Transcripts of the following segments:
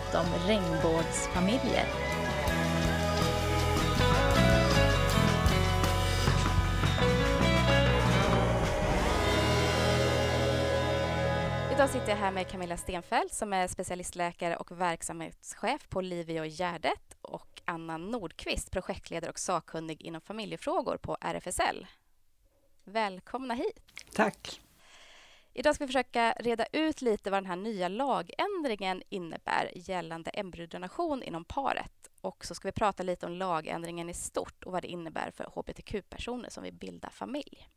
Podd om regnbågsfamiljer. Idag sitter jag här med Camilla Stenfeldt som är specialistläkare och verksamhetschef på Livio Gärdet och Anna Nordqvist, projektledare och sakkunnig inom familjefrågor på RFSL. Välkomna hit. Tack. Idag ska vi försöka reda ut lite vad den här nya lagändringen innebär gällande embryodonation inom paret. Och så ska vi prata lite om lagändringen i stort och vad det innebär för hbtq-personer som vill bilda familj.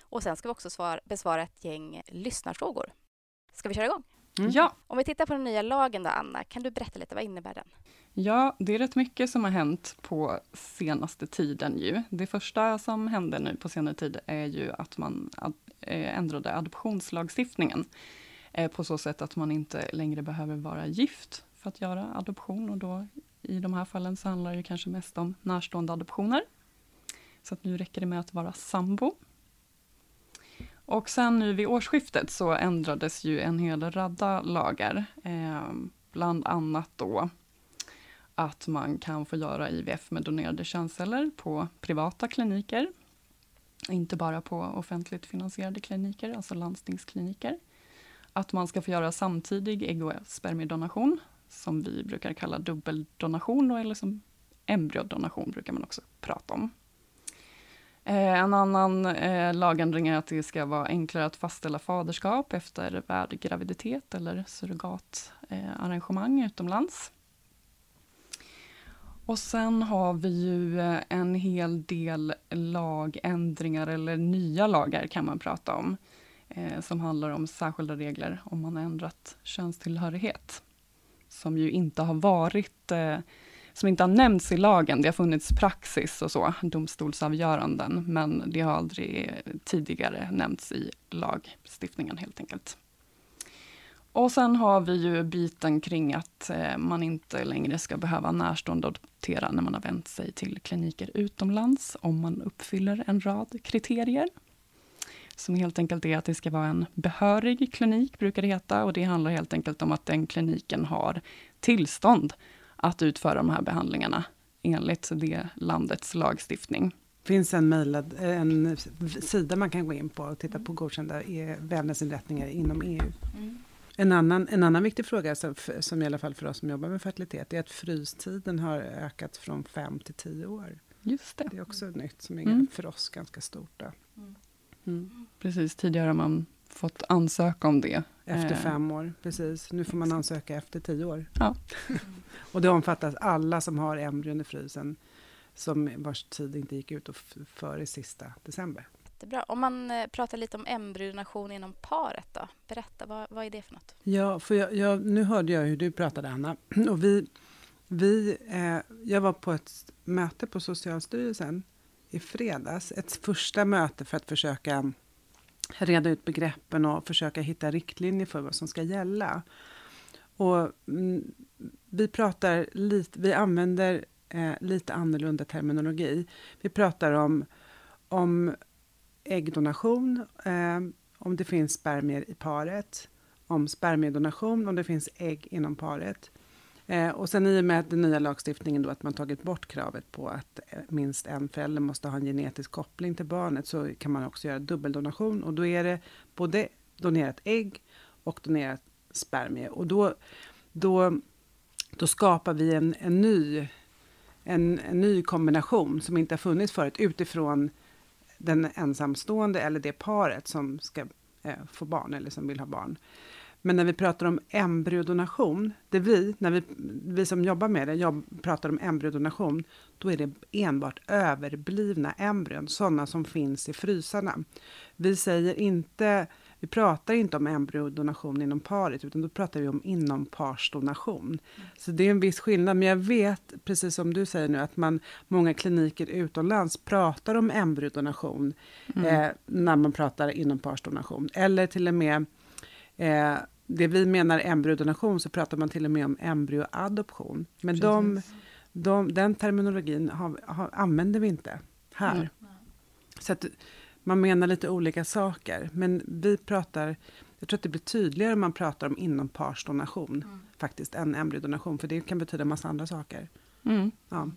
Och sen ska vi också svara, besvara ett gäng lyssnarfrågor. Ska vi köra igång? Mm. Ja. Om vi tittar på den nya lagen då, Anna, kan du berätta lite, vad innebär den? Ja, det är rätt mycket som har hänt på senaste tiden ju. Det första som hände nu på senare tid är ju att man eh, ändrade adoptionslagstiftningen eh, på så sätt att man inte längre behöver vara gift för att göra adoption och då i de här fallen så handlar det kanske mest om närstående adoptioner. Så att nu räcker det med att vara sambo. Och sen nu vid årsskiftet så ändrades ju en hel radda lagar. Eh, bland annat då att man kan få göra IVF med donerade könsceller på privata kliniker. Inte bara på offentligt finansierade kliniker, alltså landstingskliniker. Att man ska få göra samtidig ägg och spermiedonation, som vi brukar kalla dubbeldonation, eller som embryodonation brukar man också prata om. Eh, en annan eh, lagändring är att det ska vara enklare att fastställa faderskap efter värdgraviditet eller surrogatarrangemang eh, utomlands. Och sen har vi ju eh, en hel del lagändringar, eller nya lagar kan man prata om, eh, som handlar om särskilda regler om man har ändrat könstillhörighet. Som ju inte har varit, eh, som inte har nämnts i lagen. Det har funnits praxis och så, domstolsavgöranden, men det har aldrig tidigare nämnts i lagstiftningen helt enkelt. Och sen har vi ju biten kring att eh, man inte längre ska behöva närstående adoptera när man har vänt sig till kliniker utomlands, om man uppfyller en rad kriterier. Som helt enkelt är att det ska vara en behörig klinik, brukar det heta, och det handlar helt enkelt om att den kliniken har tillstånd att utföra de här behandlingarna enligt det landets lagstiftning. Det finns en, mailad, en sida man kan gå in på och titta på godkända e- wellnessinrättningar inom EU. Mm. En annan, en annan viktig fråga, som, som i alla fall för oss som jobbar med fertilitet, är att frystiden har ökat från fem till tio år. Just det. Det är också nytt som är mm. för oss ganska stort. Mm. Mm. Precis, tidigare har man fått ansöka om det. Efter eh. fem år, precis. Nu får man ansöka efter tio år. Ja. och det omfattar alla som har embryon i frysen, som vars tid inte gick ut före sista december jättebra. Om man eh, pratar lite om embryodonation inom paret då. Berätta, vad, vad är det för något? Ja, för jag, jag, nu hörde jag hur du pratade Anna. Och vi, vi, eh, jag var på ett möte på Socialstyrelsen i fredags. Ett första möte för att försöka reda ut begreppen och försöka hitta riktlinjer för vad som ska gälla. Och mm, vi pratar lite, vi använder eh, lite annorlunda terminologi. Vi pratar om, om äggdonation, eh, om det finns spermier i paret, om spermiedonation, om det finns ägg inom paret. Eh, och sen i och med den nya lagstiftningen då att man tagit bort kravet på att eh, minst en förälder måste ha en genetisk koppling till barnet så kan man också göra dubbeldonation och då är det både donerat ägg och donerat spermie. Och då, då, då skapar vi en, en, ny, en, en ny kombination som inte har funnits förut utifrån den ensamstående eller det paret som ska eh, få barn eller som vill ha barn. Men när vi pratar om embryodonation, det vi, när vi, vi som jobbar med det, jobb, pratar om embryodonation, då är det enbart överblivna embryon, sådana som finns i frysarna. Vi säger inte vi pratar inte om embryodonation inom paret, utan då pratar vi om inomparsdonation. Mm. Så det är en viss skillnad, men jag vet, precis som du säger nu, att man, många kliniker utomlands pratar om embryodonation mm. eh, när man pratar inomparsdonation. Eller till och med eh, det vi menar embryodonation, så pratar man till och med om embryoadoption. Men de, de, den terminologin har, har, använder vi inte här. Mm. Så att, man menar lite olika saker. Men vi pratar jag tror att det blir tydligare om man pratar om inomparsdonation mm. faktiskt, än embryodonation, för det kan betyda massa andra saker. Mm. Ja.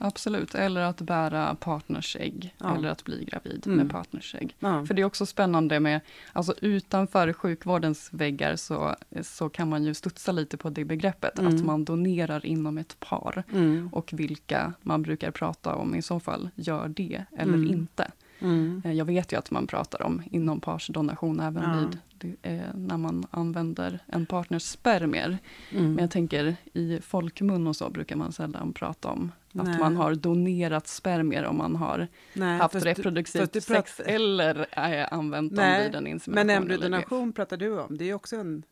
Absolut, eller att bära partners ägg, ja. eller att bli gravid mm. med partners ägg. Ja. För det är också spännande med, alltså utanför sjukvårdens väggar så, så kan man ju studsa lite på det begreppet, mm. att man donerar inom ett par. Mm. Och vilka man brukar prata om i så fall gör det, eller mm. inte. Mm. Eh, jag vet ju att man pratar om inompartsdonation även ja. vid eh, när man använder en partners spermier. Mm. Men jag tänker i folkmun och så brukar man sällan prata om Nej. att man har donerat spermier om man har Nej, haft reproduktivt sex eller äh, använt Nej, dem vid en insemination. Men embryodonation pratar du om, det är också en,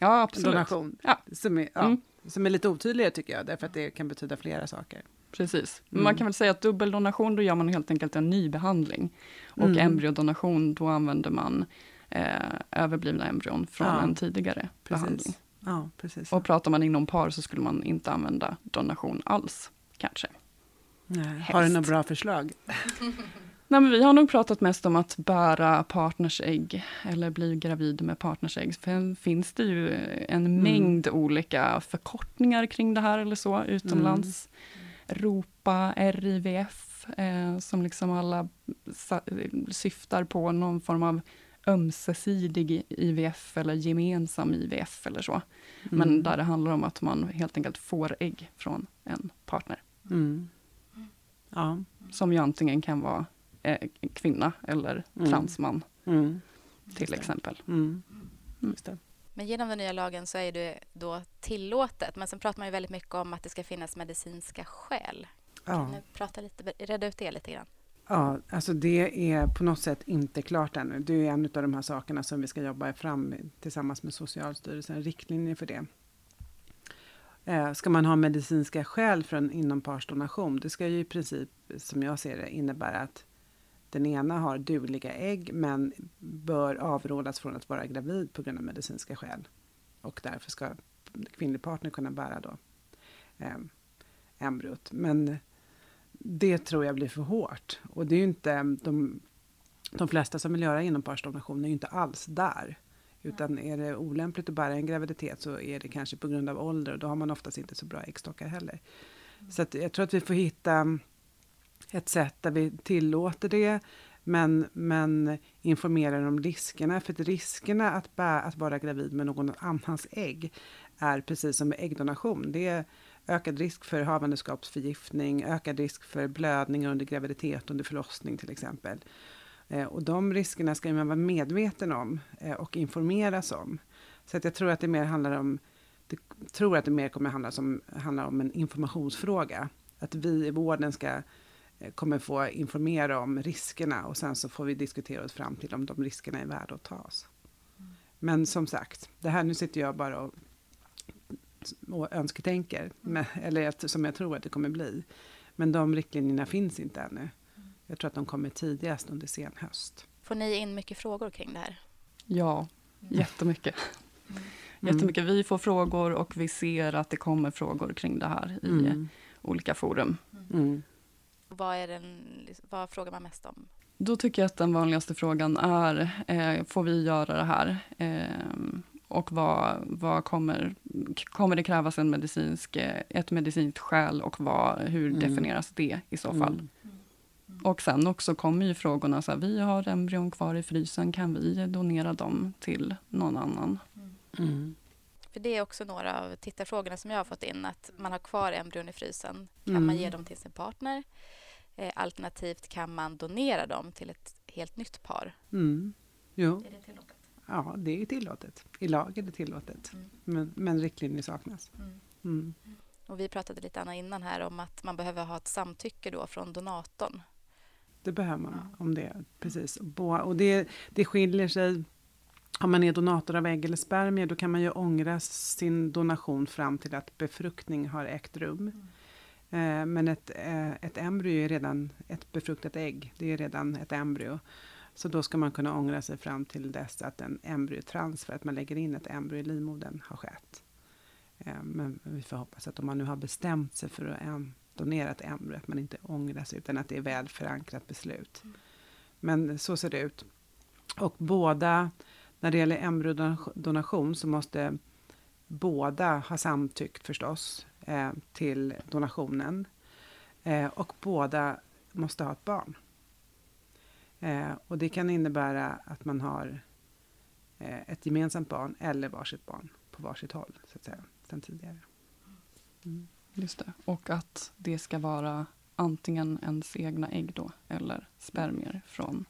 ja, absolut. donation. Ja. Som, är, ja, mm. som är lite otydligare tycker jag, därför att det kan betyda flera saker. Precis. Mm. Man kan väl säga att dubbeldonation, då gör man helt enkelt en ny behandling. Och mm. embryodonation, då använder man eh, överblivna embryon från ja. en tidigare precis. behandling. Ja, precis. Och pratar man inom par så skulle man inte använda donation alls, kanske. Nej. Har du några bra förslag? Nej, men vi har nog pratat mest om att bära partners ägg eller bli gravid med partners ägg. Sen finns det ju en mm. mängd olika förkortningar kring det här eller så utomlands. Mm. ROPA, RIVF, eh, som liksom alla syftar på någon form av ömsesidig IVF eller gemensam IVF eller så. Mm. Men där det handlar om att man helt enkelt får ägg från en partner. Mm. Ja. Som ju antingen kan vara eh, kvinna eller mm. transman. Mm. Till exempel. Mm. Men genom den nya lagen så är det då tillåtet. Men sen pratar man ju väldigt mycket om att det ska finnas medicinska skäl. Kan du prata lite, reda ut det lite grann? Ja, alltså det är på något sätt inte klart ännu. Det är en av de här sakerna som vi ska jobba fram tillsammans med Socialstyrelsen, riktlinjer för det. Eh, ska man ha medicinska skäl för en inomparsdonation? Det ska ju i princip, som jag ser det, innebära att den ena har dugliga ägg men bör avrådas från att vara gravid på grund av medicinska skäl. Och därför ska kvinnlig partner kunna bära då eh, embryot. Men det tror jag blir för hårt. Och det är ju inte de, de flesta som vill göra inompartsdonation är ju inte alls där. Utan är det olämpligt att bära en graviditet så är det kanske på grund av ålder och då har man oftast inte så bra äggstockar heller. Mm. Så jag tror att vi får hitta ett sätt där vi tillåter det men, men informerar om riskerna. För att riskerna att, bä, att vara gravid med någon annans ägg är precis som med äggdonation. Det är ökad risk för havandeskapsförgiftning, ökad risk för blödningar under graviditet, under förlossning till exempel. Eh, och de riskerna ska man vara medveten om eh, och informeras om. Så att jag tror att det mer handlar om, det, tror att det mer kommer handla om, handla om en informationsfråga. Att vi i vården ska eh, kommer få informera om riskerna och sen så får vi diskutera oss fram till om de riskerna är värda att tas. Mm. Men som sagt, det här nu sitter jag bara och och önsketänker, med, eller som jag tror att det kommer bli. Men de riktlinjerna finns inte ännu. Jag tror att de kommer tidigast under sen höst. Får ni in mycket frågor kring det här? Ja, jättemycket. Mm. Jättemycket. Vi får frågor och vi ser att det kommer frågor kring det här i mm. olika forum. Mm. Vad, är den, vad frågar man mest om? Då tycker jag att den vanligaste frågan är, eh, får vi göra det här? Eh, och vad, vad kommer, kommer det krävas en medicinsk, ett medicinskt skäl och vad, hur mm. definieras det i så fall? Och sen också kommer ju frågorna, så här, vi har embryon kvar i frysen, kan vi donera dem till någon annan? Mm. För det är också några av tittarfrågorna som jag har fått in, att man har kvar embryon i frysen. Kan man mm. ge dem till sin partner? Eh, alternativt kan man donera dem till ett helt nytt par? Mm. Jo. Är det tillåtet? Ja, det är tillåtet. I lag är det tillåtet. Mm. Men, men riktlinjer saknas. Mm. mm. Och vi pratade lite Anna innan här om att man behöver ha ett samtycke då från donatorn. Det behöver man, ja. om det. Precis. Och det, det skiljer sig om man är donator av ägg eller spermier, då kan man ju ångra sin donation fram till att befruktning har ägt rum. Mm. Eh, men ett, eh, ett embryo är redan ett befruktat ägg. Det är redan ett embryo. Så då ska man kunna ångra sig fram till dess att en embryotransfer, att man lägger in ett embryo i livmodern, har skett. Eh, men vi får hoppas att om man nu har bestämt sig för att donera ett embryo, att man inte ångrar sig, utan att det är väl förankrat beslut. Men så ser det ut. Och båda när det gäller embryodonation så måste båda ha samtyckt förstås eh, till donationen. Eh, och båda måste ha ett barn. Eh, och det kan innebära att man har eh, ett gemensamt barn eller varsitt barn på varsitt håll, så att säga, sen tidigare. Mm. Just det. Och att det ska vara antingen ens egna ägg då, eller spermier från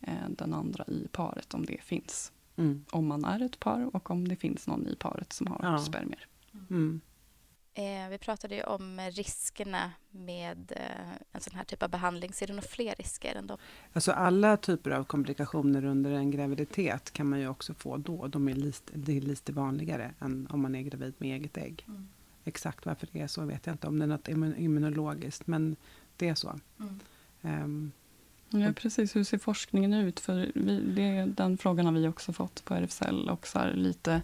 eh, den andra i paret, om det finns. Mm. Om man är ett par och om det finns någon i paret som har ja. spermier. Mm. Eh, vi pratade ju om riskerna med eh, en sån här typ av behandling. Ser du några fler risker än de? Alltså alla typer av komplikationer under en graviditet kan man ju också få då. De är lite, det är lite vanligare än om man är gravid med eget ägg. Mm. Exakt varför det är så vet jag inte, om det är något immunologiskt, men det är så. Mm. Um, Ja, precis. Hur ser forskningen ut? För vi, det, den frågan har vi också fått på RFSL. Och så lite,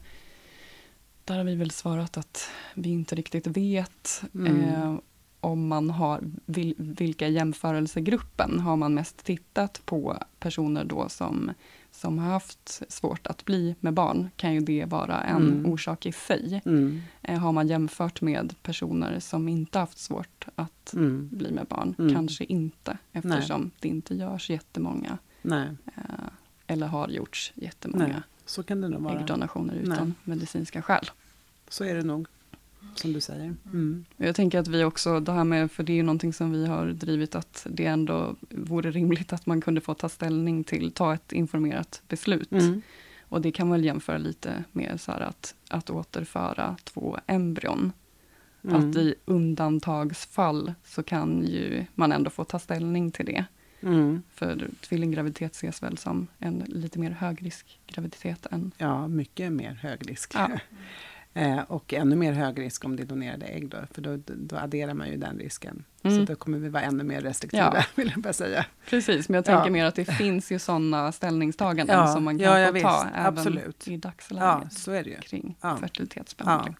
där har vi väl svarat att vi inte riktigt vet mm. eh, om man har, vil, vilka jämförelsegruppen har man mest tittat på personer då som som har haft svårt att bli med barn, kan ju det vara en mm. orsak i sig. Mm. Eh, har man jämfört med personer som inte haft svårt att mm. bli med barn? Mm. Kanske inte, eftersom Nej. det inte görs jättemånga. Nej. Eh, eller har gjorts jättemånga Nej. Så kan det nog vara. äggdonationer utan Nej. medicinska skäl. Så är det nog som du säger. Mm. Jag tänker att vi också, det här med, för det är ju någonting som vi har drivit, att det ändå vore rimligt att man kunde få ta ställning till, ta ett informerat beslut. Mm. Och det kan man väl jämföra lite med så att, att återföra två embryon. Mm. Att i undantagsfall så kan ju man ändå få ta ställning till det. Mm. För tvillinggraviditet ses väl som en lite mer högriskgraviditet än... Ja, mycket mer högrisk. Ja. Eh, och ännu mer hög risk om det är donerade ägg då, för då, då adderar man ju den risken. Mm. Så då kommer vi vara ännu mer restriktiva, ja. vill jag bara säga. Precis, men jag tänker ja. mer att det finns ju sådana ställningstaganden ja. som man kan ja, få visst. ta även Absolut. i dagsläget ja, så är det ju. kring ja. fertilitetsbehandling.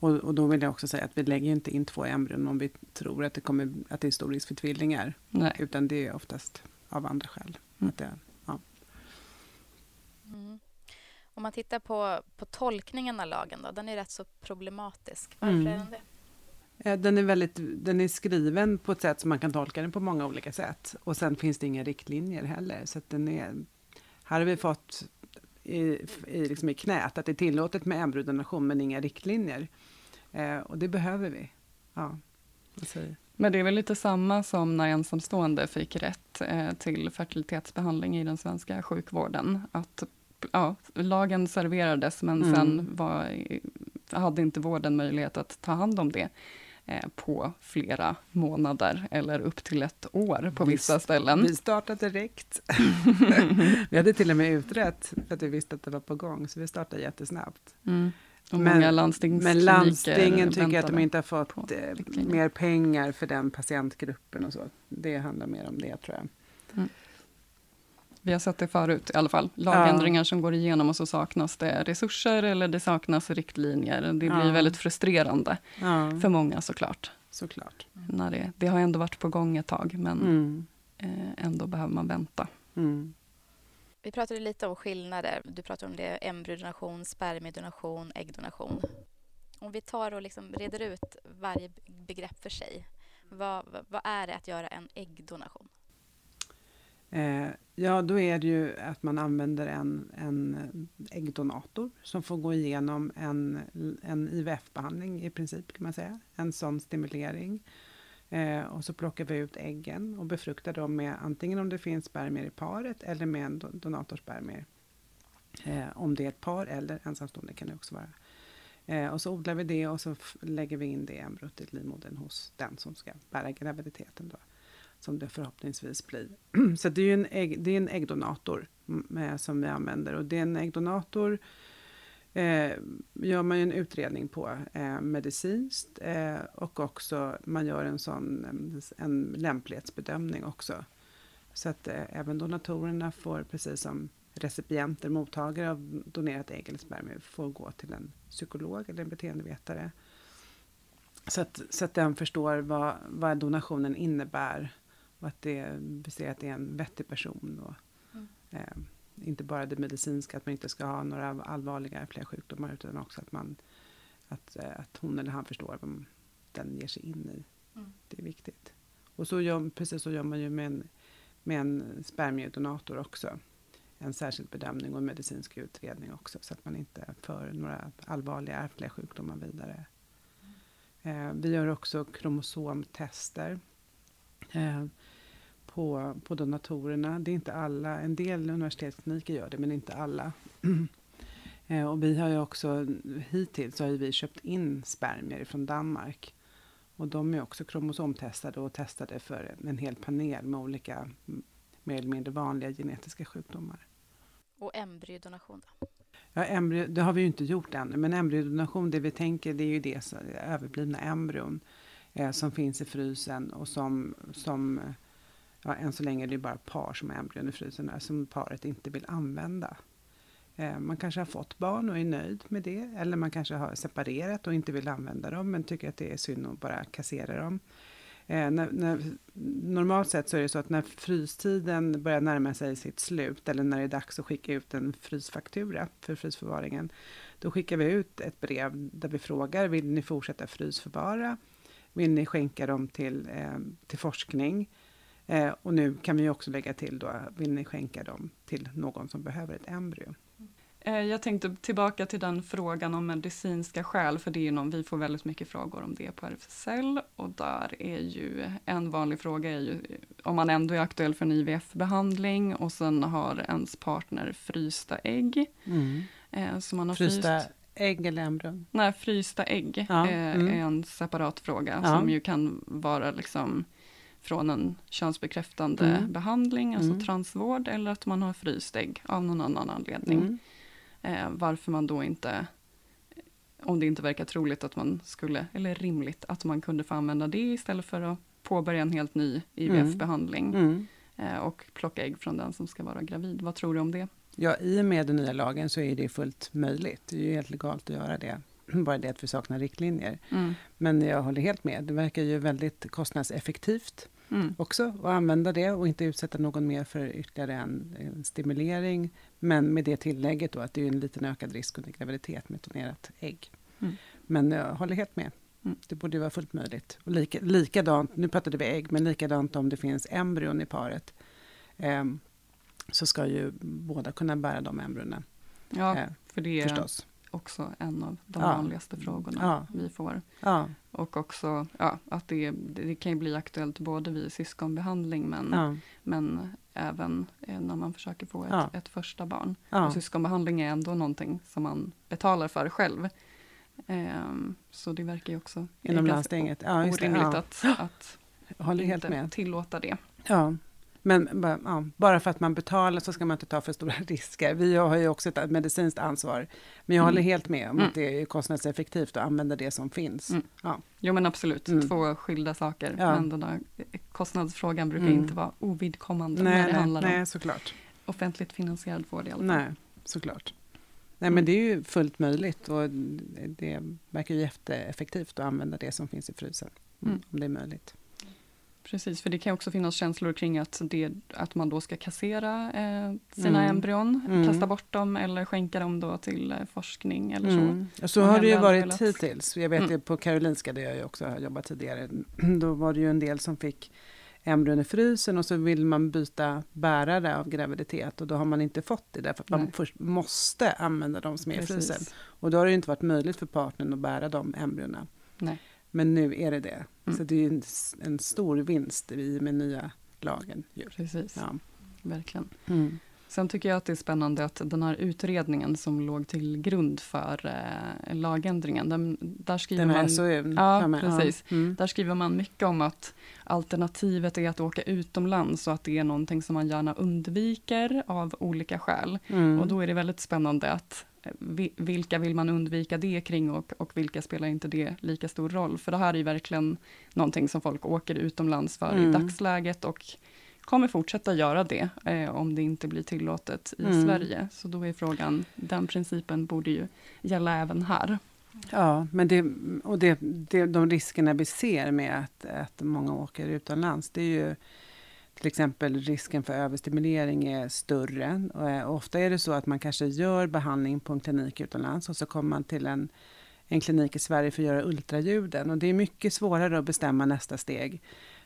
Och, och, då vill jag också säga att vi lägger inte in två embryon om vi tror att det, kommer, att det är stor risk för tvillingar. Nej. Utan det är oftast av andra skäl. Mm. Att det, Om man tittar på, på tolkningen av lagen, då, den är rätt så problematisk. Varför mm. är den det? Den är, väldigt, den är skriven på ett sätt som man kan tolka den på många olika sätt. Och sen finns det inga riktlinjer heller. Så den är, här har vi fått i, i, liksom i knät att det är tillåtet med embryodonation men inga riktlinjer. Eh, och det behöver vi. Ja, men det är väl lite samma som när ensamstående fick rätt eh, till fertilitetsbehandling i den svenska sjukvården. Att ja, lagen serverades men mm. sen var, hade inte vården möjlighet att ta hand om det eh, på flera månader eller upp till ett år på vissa ställen. Vi startade direkt. vi hade till och med utrett för att vi visste att det var på gång, så vi startade jättesnabbt. Mm. men, men landstingen tycker att de inte har fått eh, mer pengar för den patientgruppen och så. Det handlar mer om det tror jag. Mm. Vi har sett det förut i alla fall. Lagändringar ja. som går igenom och så saknas det resurser eller det saknas riktlinjer. Det blir ja. väldigt frustrerande ja. för många såklart. Såklart. När det, det har ändå varit på gång ett tag men mm. eh, ändå behöver man vänta. Mm. Vi pratade lite om skillnader. Du pratade om det embryodonation, spermiedonation, äggdonation. Om vi tar och liksom reder ut varje begrepp för sig. Vad, vad är det att göra en äggdonation? Eh, ja, då är det ju att man använder en, en äggdonator som får gå igenom en, en IVF-behandling i princip, kan man säga. En sån stimulering. Eh, och så plockar vi ut äggen och befruktar dem med antingen om det finns spermier i paret eller med en donatorspermier. Eh, om det är ett par eller ensamstående kan det också vara. Eh, och så odlar vi det och så lägger vi in det embryot i livmodern hos den som ska bära graviditeten. Då som det förhoppningsvis blir. Så det är en, ägg, det är en äggdonator med, som vi använder och det är en äggdonator eh, gör man ju en utredning på eh, medicinskt eh, och också man gör en sån en lämplighetsbedömning också. Så att eh, även donatorerna får precis som recipienter, mottagare av donerat ägg eller spermier får gå till en psykolog eller en beteendevetare. Så att, så att den förstår vad, vad donationen innebär och att det, vi ser att det är en vettig person. Och, mm. eh, inte bara det medicinska, att man inte ska ha några allvarliga fler sjukdomar utan också att, man, att, eh, att hon eller han förstår vad den ger sig in i. Mm. Det är viktigt. Och så gör, precis så gör man ju med en, med en spermiedonator också. En särskild bedömning och en medicinsk utredning också så att man inte för några allvarliga ärftliga sjukdomar vidare. Eh, vi gör också kromosomtester eh, på, på donatorerna. Det är inte alla, en del universitetskliniker gör det, men inte alla. eh, och vi har ju också, hittills har vi köpt in spermier från Danmark. Och de är också kromosomtestade och testade för en hel panel med olika mer eller mindre vanliga genetiska sjukdomar. Och embryodonation då? Ja, embryo, det har vi ju inte gjort ännu, men embryodonation, det vi tänker, det är ju det överblivna embryon eh, som finns i frysen och som, som ja, än så länge är det bara par som har embryon i frysen, som paret inte vill använda. Eh, man kanske har fått barn och är nöjd med det, eller man kanske har separerat och inte vill använda dem, men tycker att det är synd att bara kassera dem. Eh, när, när, normalt sett så är det så att när frystiden börjar närma sig sitt slut eller när det är dags att skicka ut en frysfaktura för frysförvaringen, då skickar vi ut ett brev där vi frågar, vill ni fortsätta frysförvara? Vill ni skänka dem till, eh, till forskning? Eh, och nu kan vi också lägga till då, vill ni skänka dem till någon som behöver ett embryo? Eh, jag tänkte tillbaka till den frågan om medicinska skäl, för det är någon, vi får väldigt mycket frågor om det på RFSL och där är ju en vanlig fråga är ju om man ändå är aktuell för en IVF-behandling och sen har ens partner frysta ägg. Mm. Eh, så man har frysta fryst, ägg eller embryon? Nej, frysta ägg ja. är, mm. är en separat fråga ja. som ju kan vara liksom från en könsbekräftande mm. behandling, alltså mm. transvård, eller att man har fryst ägg av någon annan anledning. Mm. Eh, varför man då inte, om det inte verkar troligt att man skulle, eller rimligt, att man kunde få använda det istället för att påbörja en helt ny IVF-behandling mm. mm. eh, och plocka ägg från den som ska vara gravid. Vad tror du om det? Ja, i och med den nya lagen så är det fullt möjligt. Det är ju helt legalt att göra det. Bara det att vi saknar riktlinjer. Mm. Men jag håller helt med. Det verkar ju väldigt kostnadseffektivt mm. också att använda det och inte utsätta någon mer för ytterligare en, en stimulering. Men med det tillägget då att det är en liten ökad risk under graviditet med donerat ägg. Mm. Men jag håller helt med. Mm. Det borde vara fullt möjligt. Och lika, likadant, nu pratade vi ägg, men likadant om det finns embryon i paret. Eh, så ska ju båda kunna bära de embryona. Ja, eh, för det förstås. Också en av de ja. vanligaste frågorna ja. vi får. Ja. Och också att det, det kan bli aktuellt både vid syskonbehandling men, men även eh, när man försöker få ett, ett första barn. Och syskonbehandling är ändå någonting som man betalar för själv. Um, så det verkar ju också Inom landstinget. Ja, orimligt att, att Håller helt med. tillåta det. Ja, men ja, bara för att man betalar så ska man inte ta för stora risker. Vi har ju också ett medicinskt ansvar. Men jag mm. håller helt med om mm. att det är kostnadseffektivt att använda det som finns. Mm. Ja. Jo men absolut, mm. två skilda saker. Ja. Men den där kostnadsfrågan brukar mm. inte vara ovidkommande nej, när det nej, handlar nej, om såklart. offentligt finansierad vård i alla fall. Nej, såklart. Nej men mm. det är ju fullt möjligt och det verkar ju jätteeffektivt att använda det som finns i frysen. Om det är möjligt. Precis, för det kan också finnas känslor kring att, det, att man då ska kassera eh, sina mm. embryon, mm. kasta bort dem eller skänka dem då till eh, forskning eller mm. så. Så man har det ju varit velat... hittills. Jag vet mm. på Karolinska, där jag ju också har jobbat tidigare, då var det ju en del som fick embryon i frysen och så vill man byta bärare av graviditet och då har man inte fått det därför att Nej. man först måste använda de som är i frysen. Och då har det inte varit möjligt för partnern att bära de embryona. Nej. Men nu är det det. Mm. Så det är en, en stor vinst i med nya lagen. Precis, ja. verkligen. Mm. Sen tycker jag att det är spännande att den här utredningen som låg till grund för eh, lagändringen, den, där skriver den man... SOU, ja, precis. Ja. Mm. Där skriver man mycket om att alternativet är att åka utomlands och att det är någonting som man gärna undviker av olika skäl. Mm. Och då är det väldigt spännande att vilka vill man undvika det kring och, och vilka spelar inte det lika stor roll? För det här är ju verkligen någonting som folk åker utomlands för mm. i dagsläget och kommer fortsätta göra det eh, om det inte blir tillåtet i mm. Sverige. Så då är frågan, den principen borde ju gälla även här. Ja, men det, och det, det, de riskerna vi ser med att, att många åker utomlands, det är ju till exempel risken för överstimulering är större. Eh, och, ofta är det så att man kanske gör behandling på en klinik utomlands och så kommer man till en, en klinik i Sverige för att göra ultraljuden. Och det är mycket svårare att bestämma nästa steg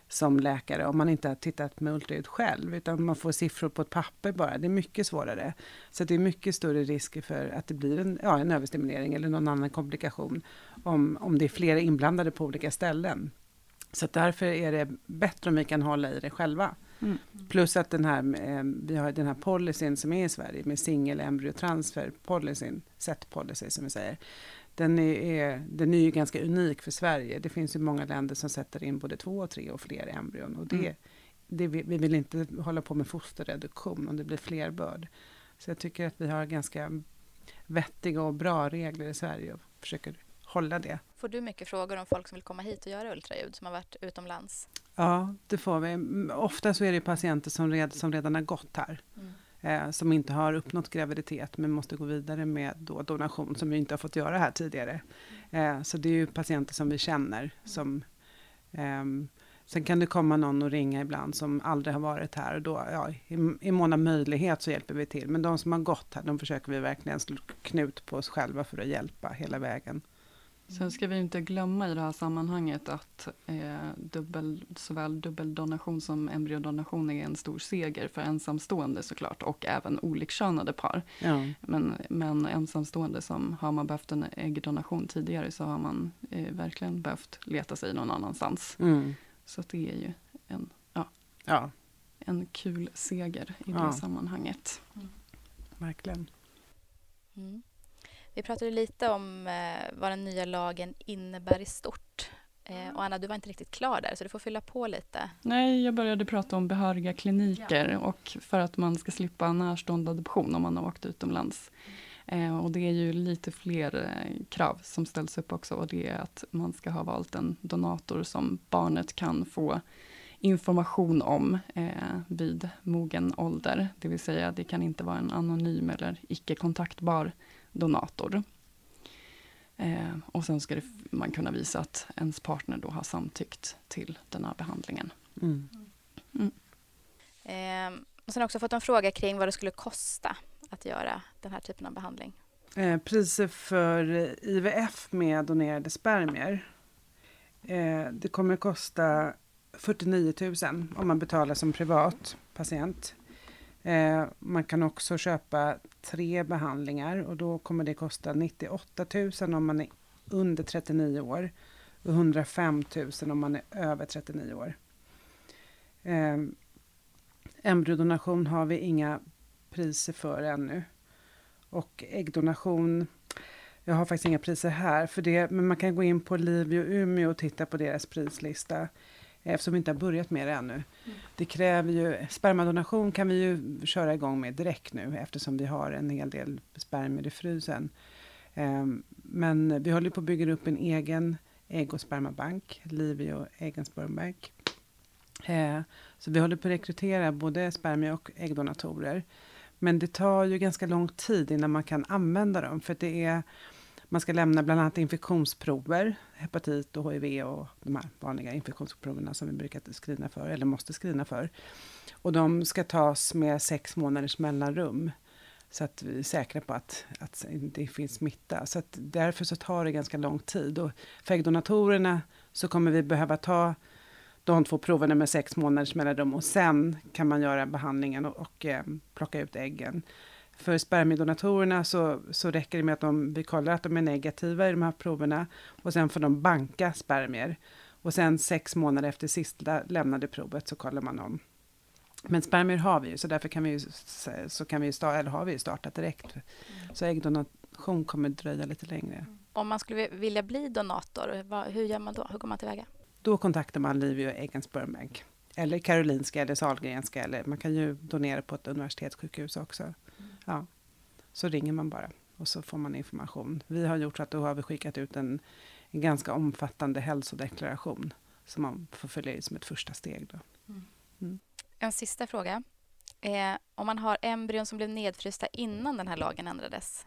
som läkare om man inte har tittat med ultraljud själv, utan man får siffror på ett papper bara. Det är mycket svårare. Så det är mycket större risk för att det blir en, ja, en överstimulering eller någon annan komplikation om, om det är flera inblandade på olika ställen. Så därför är det bättre om vi kan hålla i det själva. Mm. Plus att den här, eh, vi har den här policyn som är i Sverige med singel embryotransfer policyn, set policy som vi säger. Den är, den är ju ganska unik för Sverige. Det finns ju många länder som sätter in både två, tre och fler embryon. Och det, mm. det, vi vill inte hålla på med fosterreduktion om det blir flerbörd. Så jag tycker att vi har ganska vettiga och bra regler i Sverige och försöker hålla det. Får du mycket frågor om folk som vill komma hit och göra ultraljud som har varit utomlands? Ja, det får vi. Ofta så är det patienter som, red, som redan har gått här. Mm. Eh, som inte har uppnått graviditet men måste gå vidare med då donation som vi inte har fått göra här tidigare. Eh, så det är ju patienter som vi känner. Som, eh, sen kan det komma någon och ringa ibland som aldrig har varit här. Och då, ja, i, I mån av möjlighet så hjälper vi till. Men de som har gått här, de försöker vi verkligen slå knut på oss själva för att hjälpa hela vägen. Sen ska vi inte glömma i det här sammanhanget att eh, dubbel, såväl dubbeldonation som embryodonation är en stor seger för ensamstående såklart och även olikkönade par. Ja. Men, men ensamstående som har man behövt en äggdonation tidigare så har man eh, verkligen behövt leta sig någon annanstans. Mm. Så det är ju en, ja, ja. en kul seger i ja. det sammanhanget. Mm. Verkligen. Mm. Vi pratade lite om eh, vad den nya lagen innebär i stort. Eh, och Anna, du var inte riktigt klar där, så du får fylla på lite. Nej, jag började prata om behöriga kliniker ja. och för att man ska slippa närstående adoption om man har åkt utomlands. Eh, och det är ju lite fler eh, krav som ställs upp också och det är att man ska ha valt en donator som barnet kan få information om eh, vid mogen ålder. Det vill säga, det kan inte vara en anonym eller icke kontaktbar donator. Eh, och sen ska det, man kunna visa att ens partner då har samtyckt till den här behandlingen. Mm. Mm. Eh, och sen har också fått en fråga kring vad det skulle kosta att göra den här typen av behandling. Eh, priser för IVF med donerade spermier. Eh, det kommer kosta 49 000 om man betalar som privat patient. Eh, man kan också köpa tre behandlingar och då kommer det kosta 98 000 om man är under 39 år och 105 000 om man är över 39 år. Eh, embryodonation har vi inga priser för ännu. Och äggdonation, jag har faktiskt inga priser här för det, men man kan gå in på Livio Umeå och titta på deras prislista eftersom vi inte har börjat med det ännu. Mm. Det kräver ju, spermadonation kan vi ju köra igång med direkt nu eftersom vi har en hel del spermier i frysen. Um, men vi håller på att bygga upp en egen ägg och spermabank, Livio egen spermbank. Uh, så vi håller på att rekrytera både spermie och äggdonatorer. Men det tar ju ganska lång tid innan man kan använda dem för det är man ska lämna bland annat infektionsprover, hepatit och hiv och de här vanliga infektionsproverna som vi brukar skrina för, eller måste screena för. Och de ska tas med sex månaders mellanrum. Så att vi är säkra på att, att det finns smitta. Så att därför så tar det ganska lång tid. Och för äggdonatorerna så kommer vi behöva ta de två proverna med sex månaders mellanrum och sen kan man göra behandlingen och, och eh, plocka ut äggen. För spermiedonatorerna så, så räcker det med att de, vi kollar att de är negativa i de här proverna och sen får de banka spermier. Och sen sex månader efter sista lämnade provet så kollar man om. Men spermier har vi ju, så därför kan vi ju, så kan vi ju starta, eller har vi ju startat direkt. Mm. Så äggdonation kommer dröja lite längre. Om man skulle vilja bli donator, vad, hur gör man då? Hur går man tillväga? Då kontaktar man Livio Egen Sperm Bank. Eller Karolinska eller Sahlgrenska, eller man kan ju donera på ett universitetssjukhus också. Ja, så ringer man bara och så får man information. Vi har gjort så att då har vi skickat ut en, en ganska omfattande hälsodeklaration som man får följa i som ett första steg. Då. Mm. Mm. En sista fråga. Eh, om man har embryon som blev nedfrysta innan den här lagen ändrades,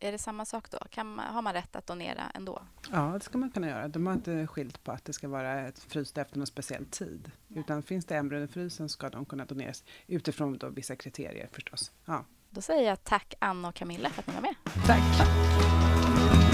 Är det samma sak då? Kan man, har man rätt att donera ändå? Ja, det ska man kunna göra. De har inte skilt på att det ska vara ett fryst efter någon speciell tid. Utan finns det embryon i frysen ska de kunna doneras utifrån då vissa kriterier förstås. Ja. Då säger jag tack Anna och Camilla för att ni var med. Tack!